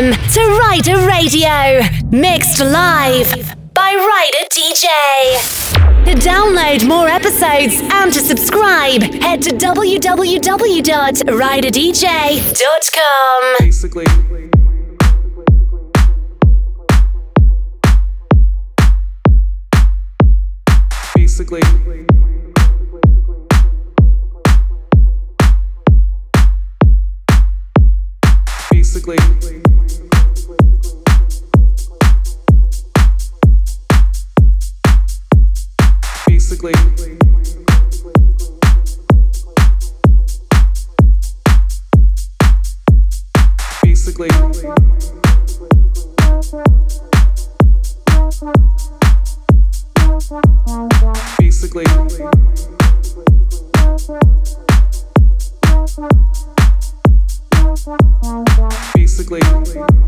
Welcome to Rider Radio, mixed live by Rider DJ. To download more episodes and to subscribe, head to www.riderdj.com. Basically. Basically. Basically. Basically. Basically. Basically. Basically. Basically.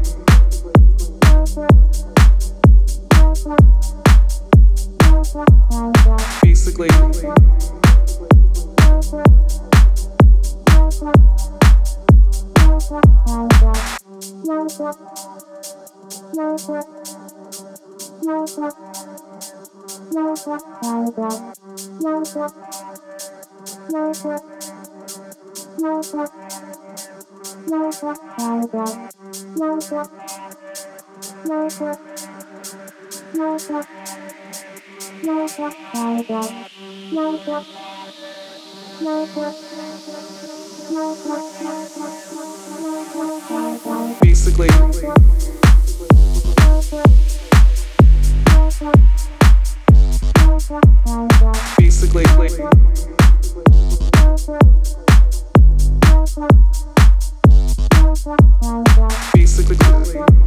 Basically. Basically. Basically. Basically.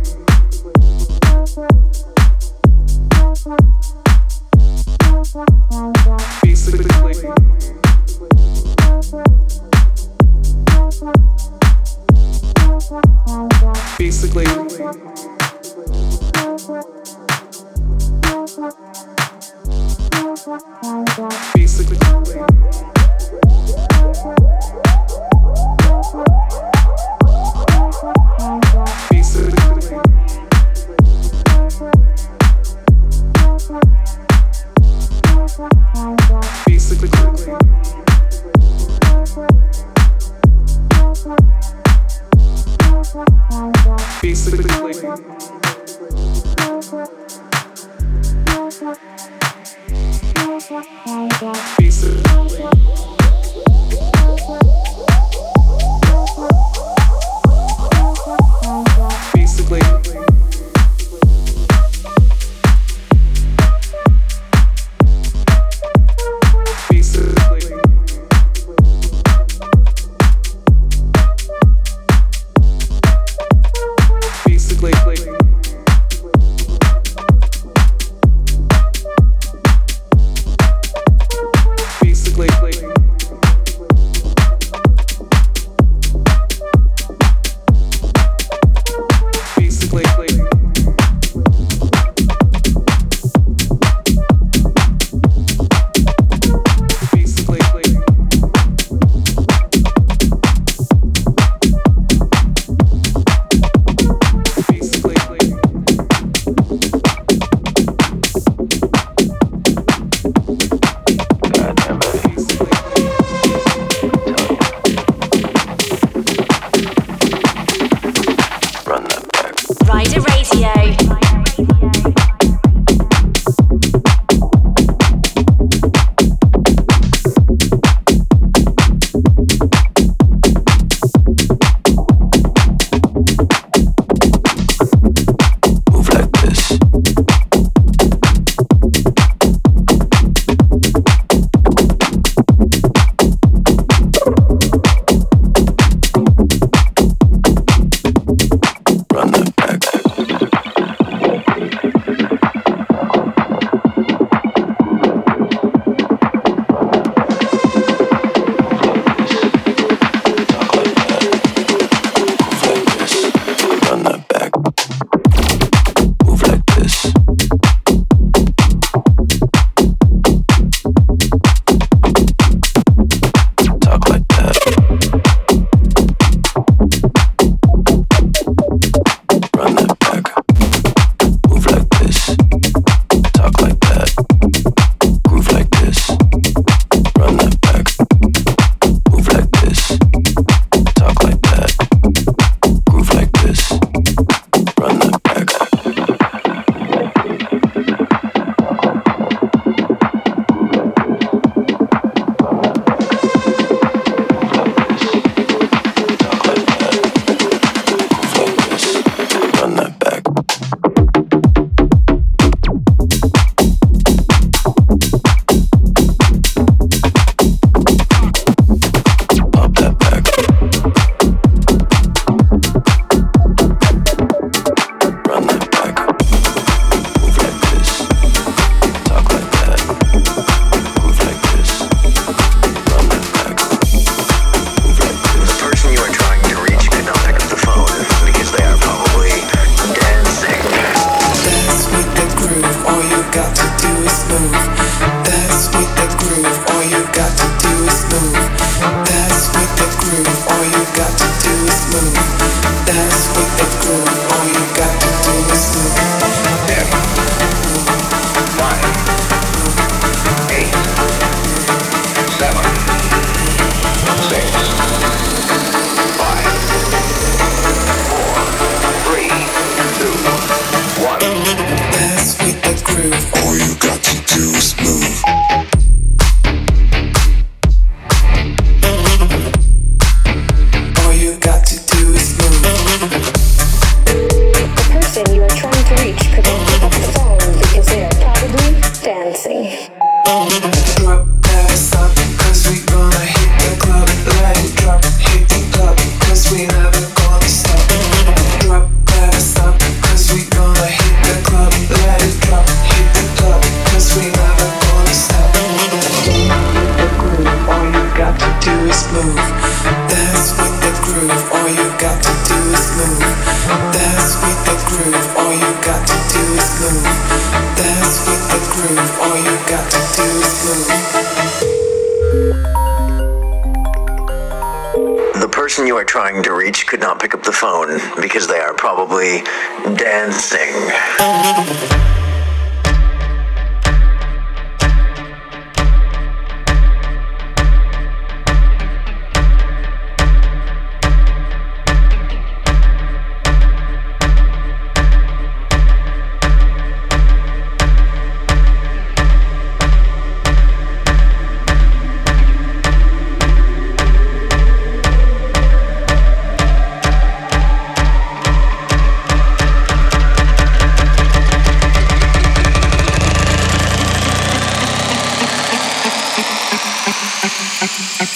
at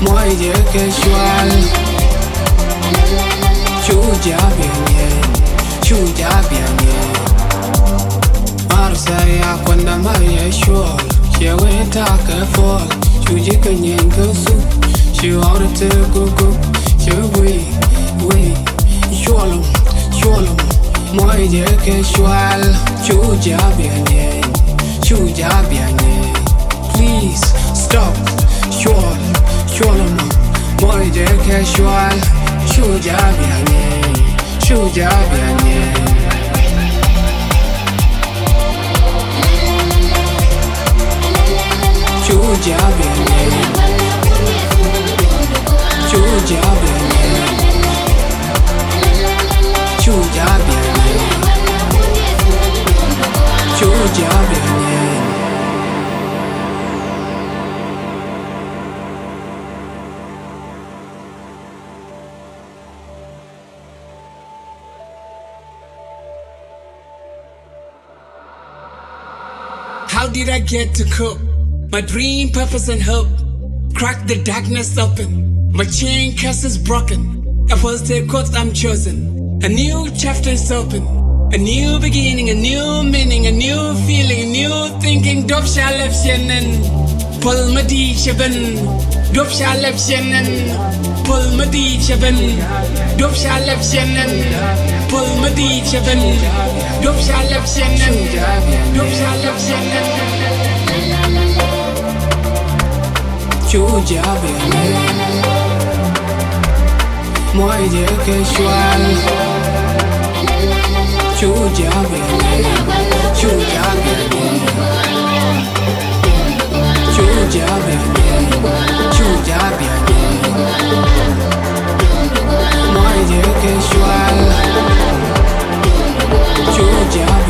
Mọi dễ kê xoan Chú giá biển nhẹ Chú giá biển nhẹ Marsa ya kwanda maye shol Che we ta ke fol Chú dì kê nhen kê su Chú hồn tê gu gu Chú bùi Bùi Solo, solo, moi je que shual, chuja bianye, chuja bianye. Please stop, shual, shual no, moi je que shual, chuja bianye, chuja bianye. Chuja bianye, chuja bianye. Did I get to cook? My dream, purpose, and hope. Crack the darkness open. My chain curse is broken. I was the course I'm chosen. A new chapter is open. A new beginning, a new meaning, a new feeling, a new thinking. Dop shalef shenen. Pull my D shaben. Dop shalef shenen. Pull my D shaben. Dop shalef shenen. Pull my Chuja viene, chuja viene, chuja viene. Moi de casual, chuja viene.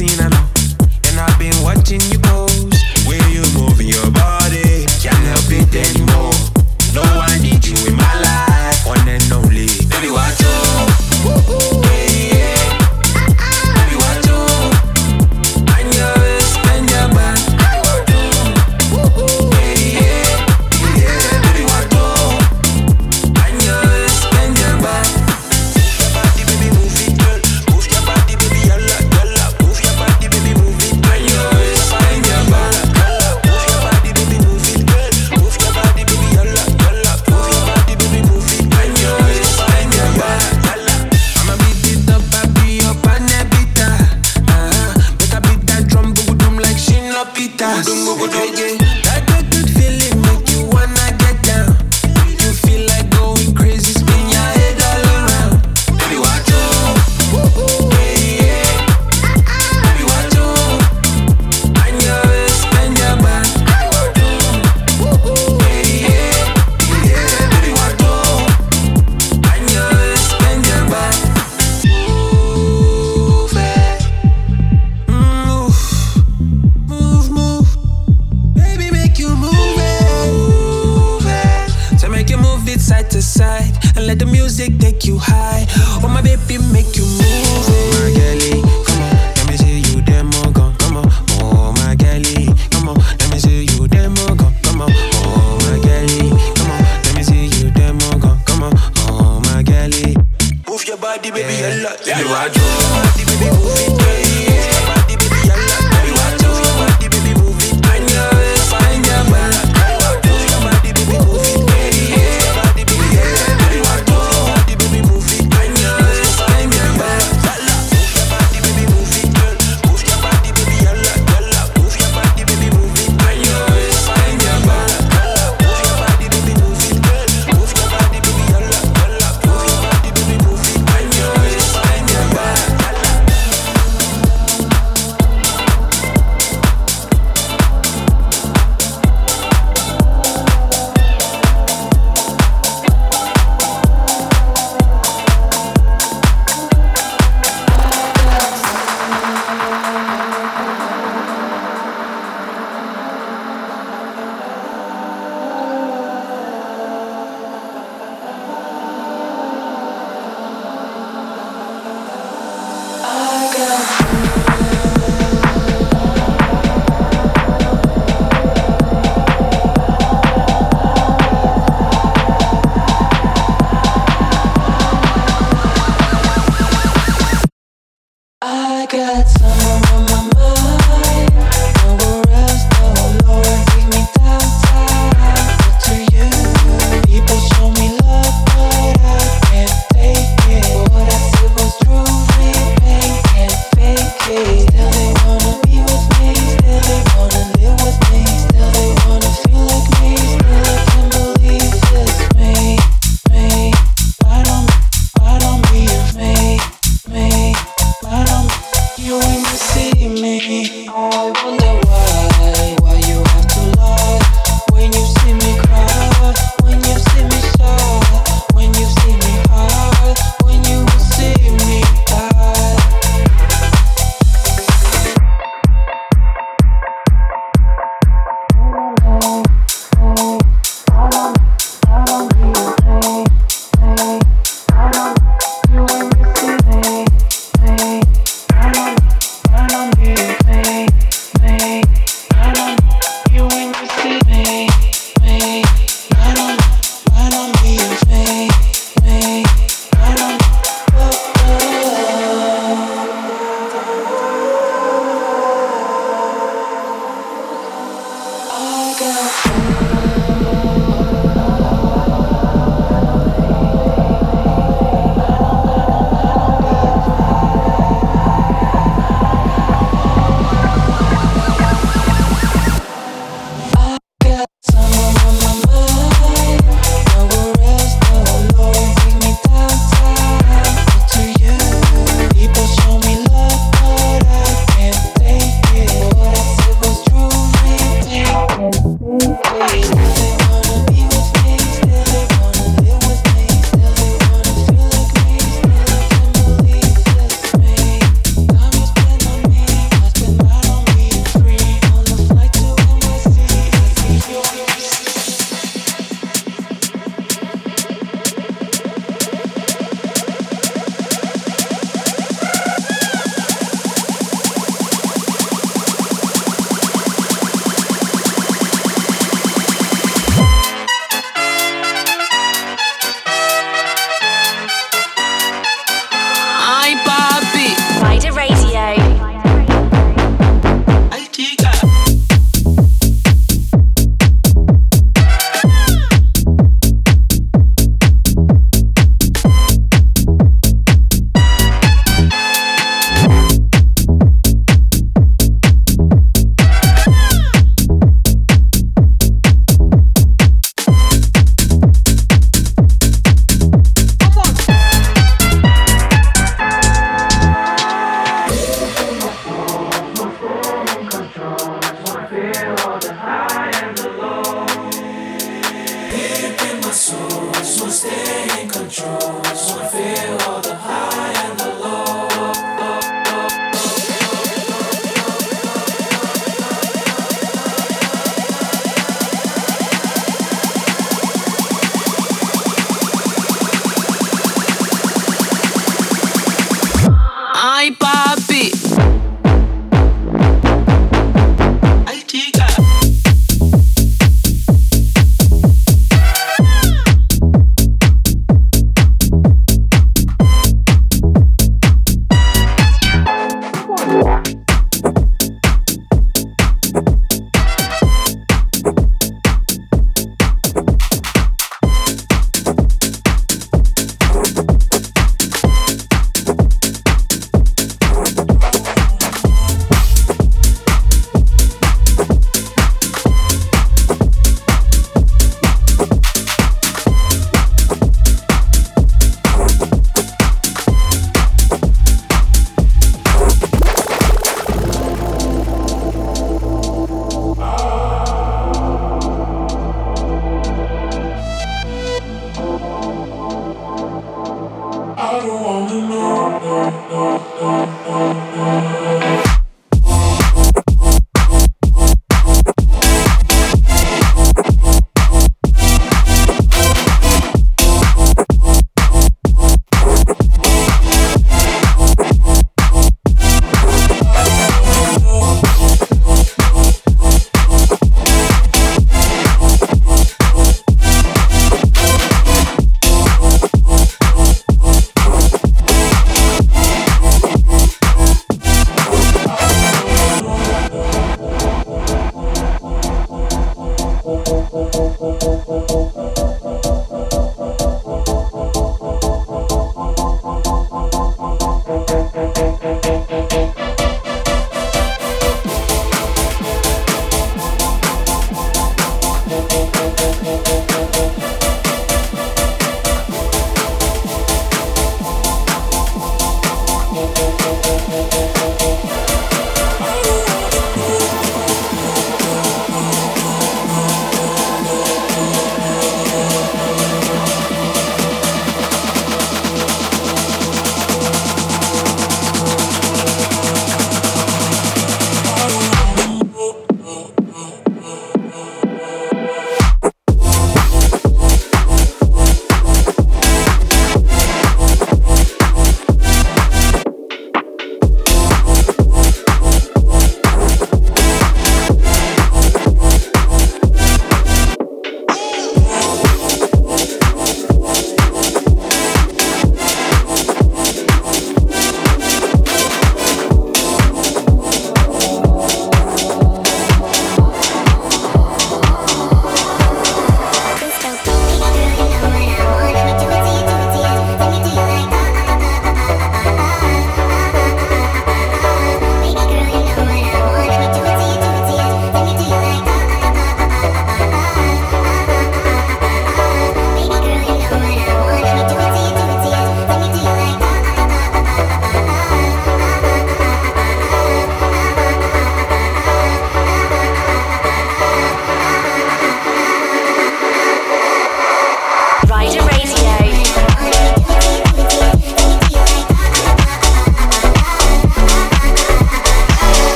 seen. I control.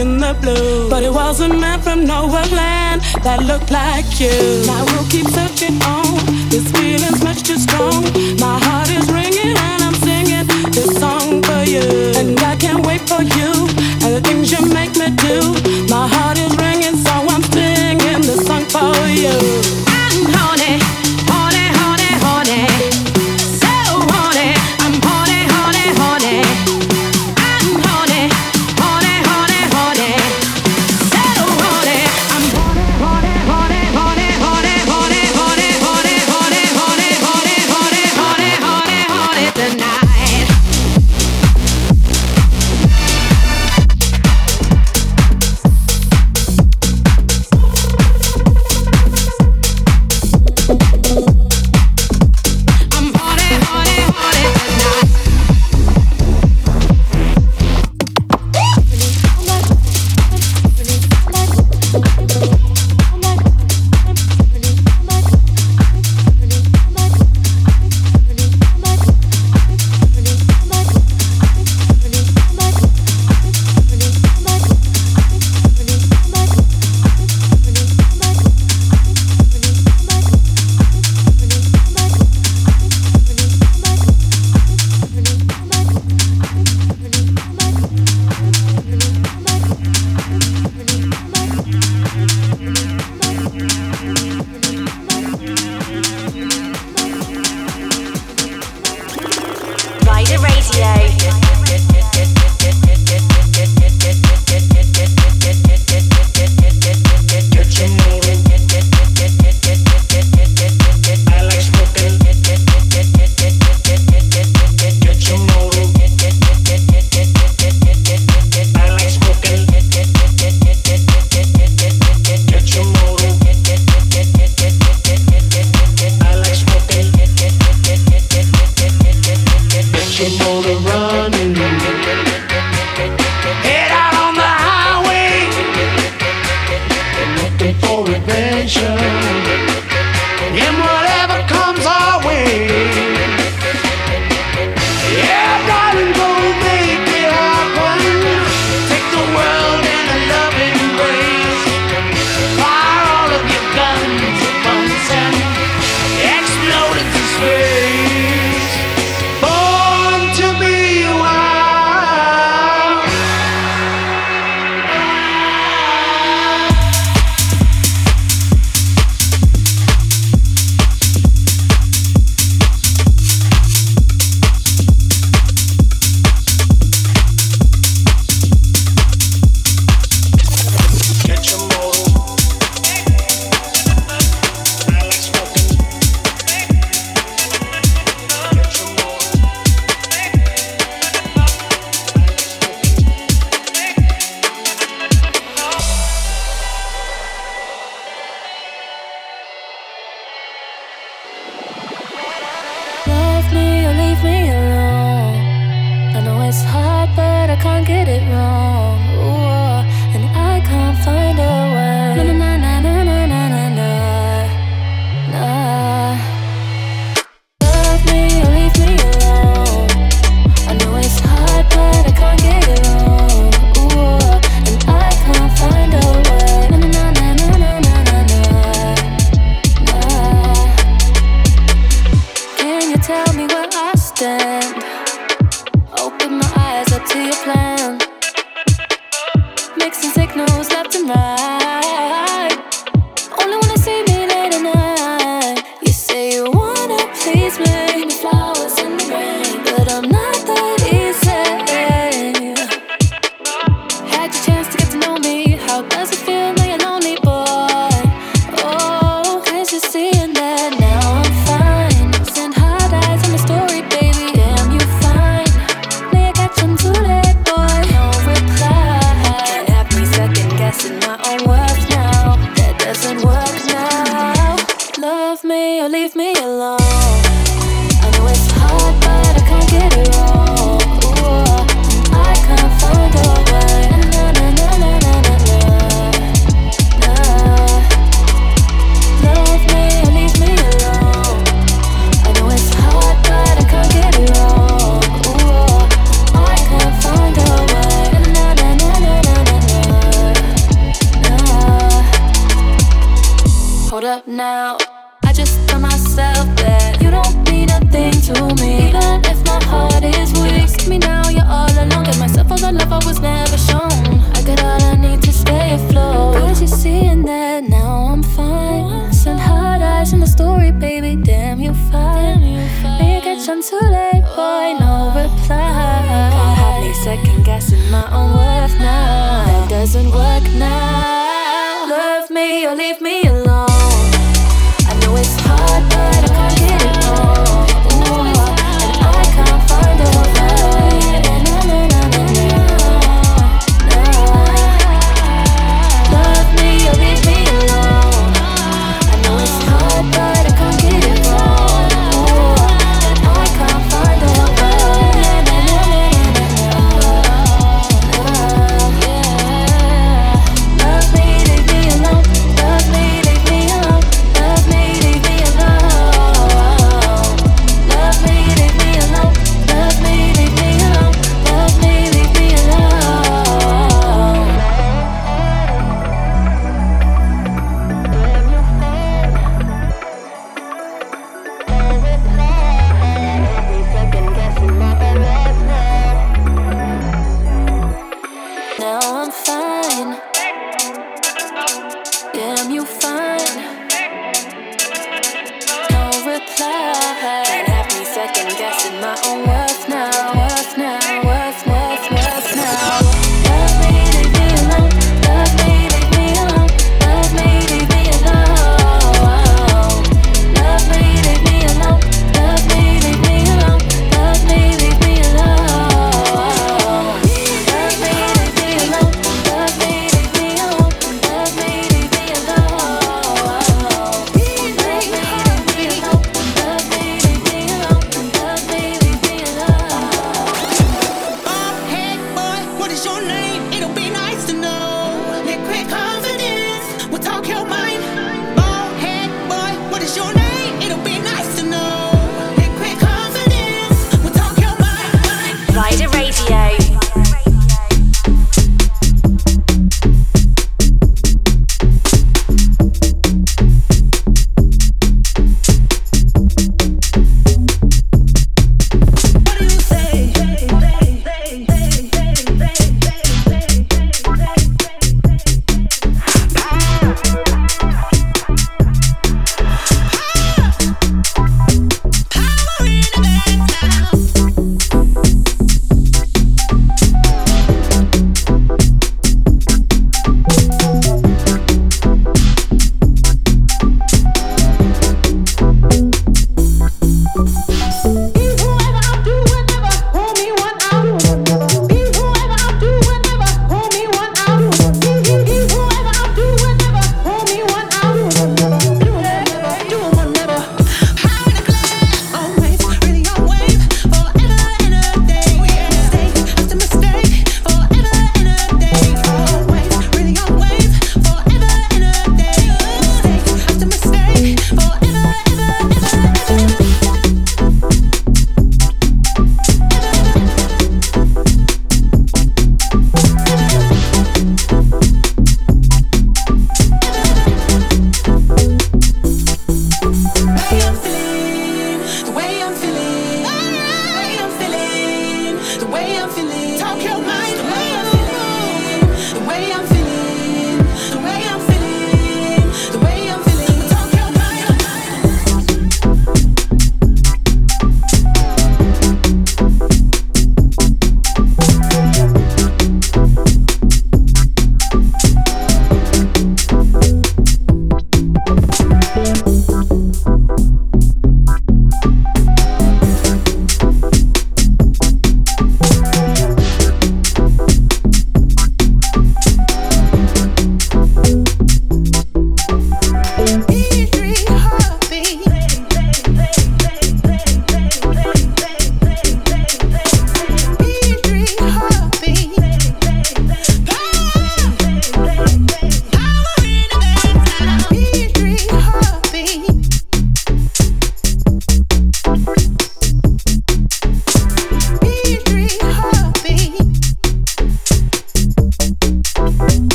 in the blue. But it wasn't meant from nowhere land that looked like you. I will keep searching on. This feeling's much too strong. My heart is ringing and I'm singing this song for you. And I can't wait for you and the things you make me do. My heart is ringing, so I'm singing this song for you.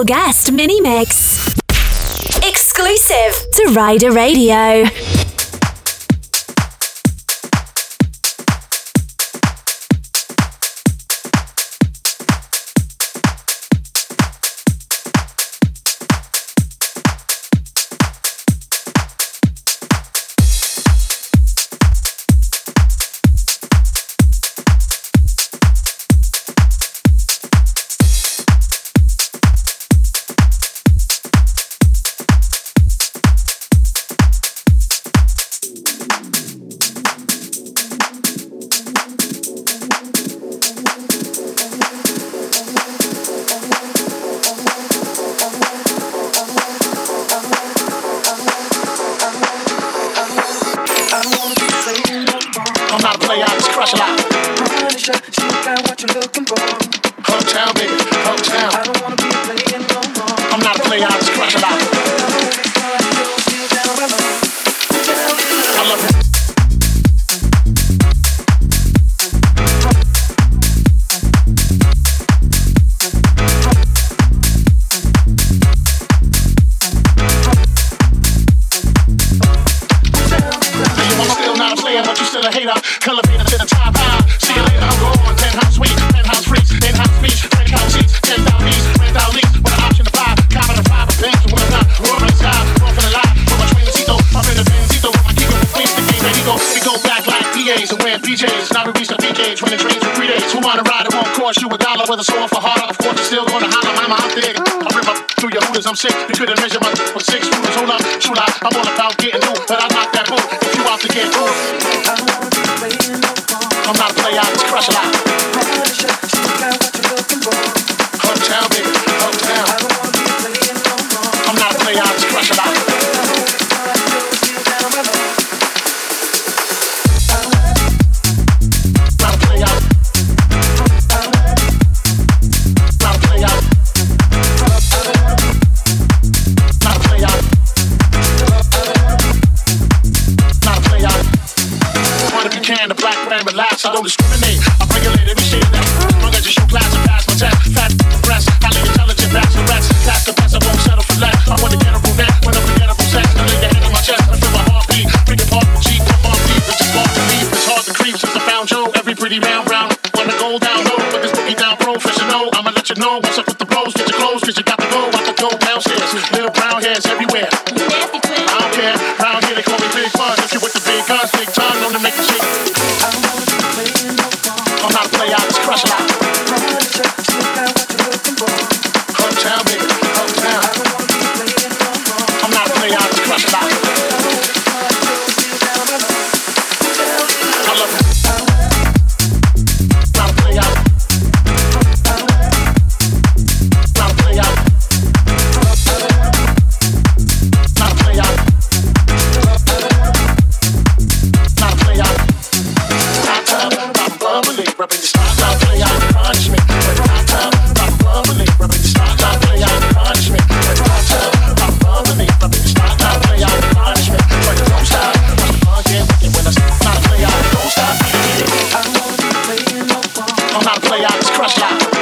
special guest mini mix. Exclusive to Rider Radio. We go back like PAs and wear PJs. Now we reach the peak age when the dreams are three days. Who wanna ride? It won't cost you a dollar. Whether sore for harder, of course, you're still gonna holler. I'm thick. I rip up through your hooters. I'm sick. You couldn't measure my from six shooters. Hold up, shoot up. I'm all about getting new, but I knock that boot if you out to get through. I'm not a player, I just crush a lot. on how to play out this crush out.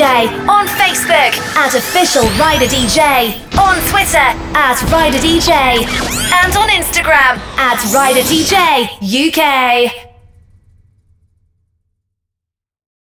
On Facebook at Official Rider DJ, on Twitter at Rider DJ, and on Instagram at Rider DJ UK.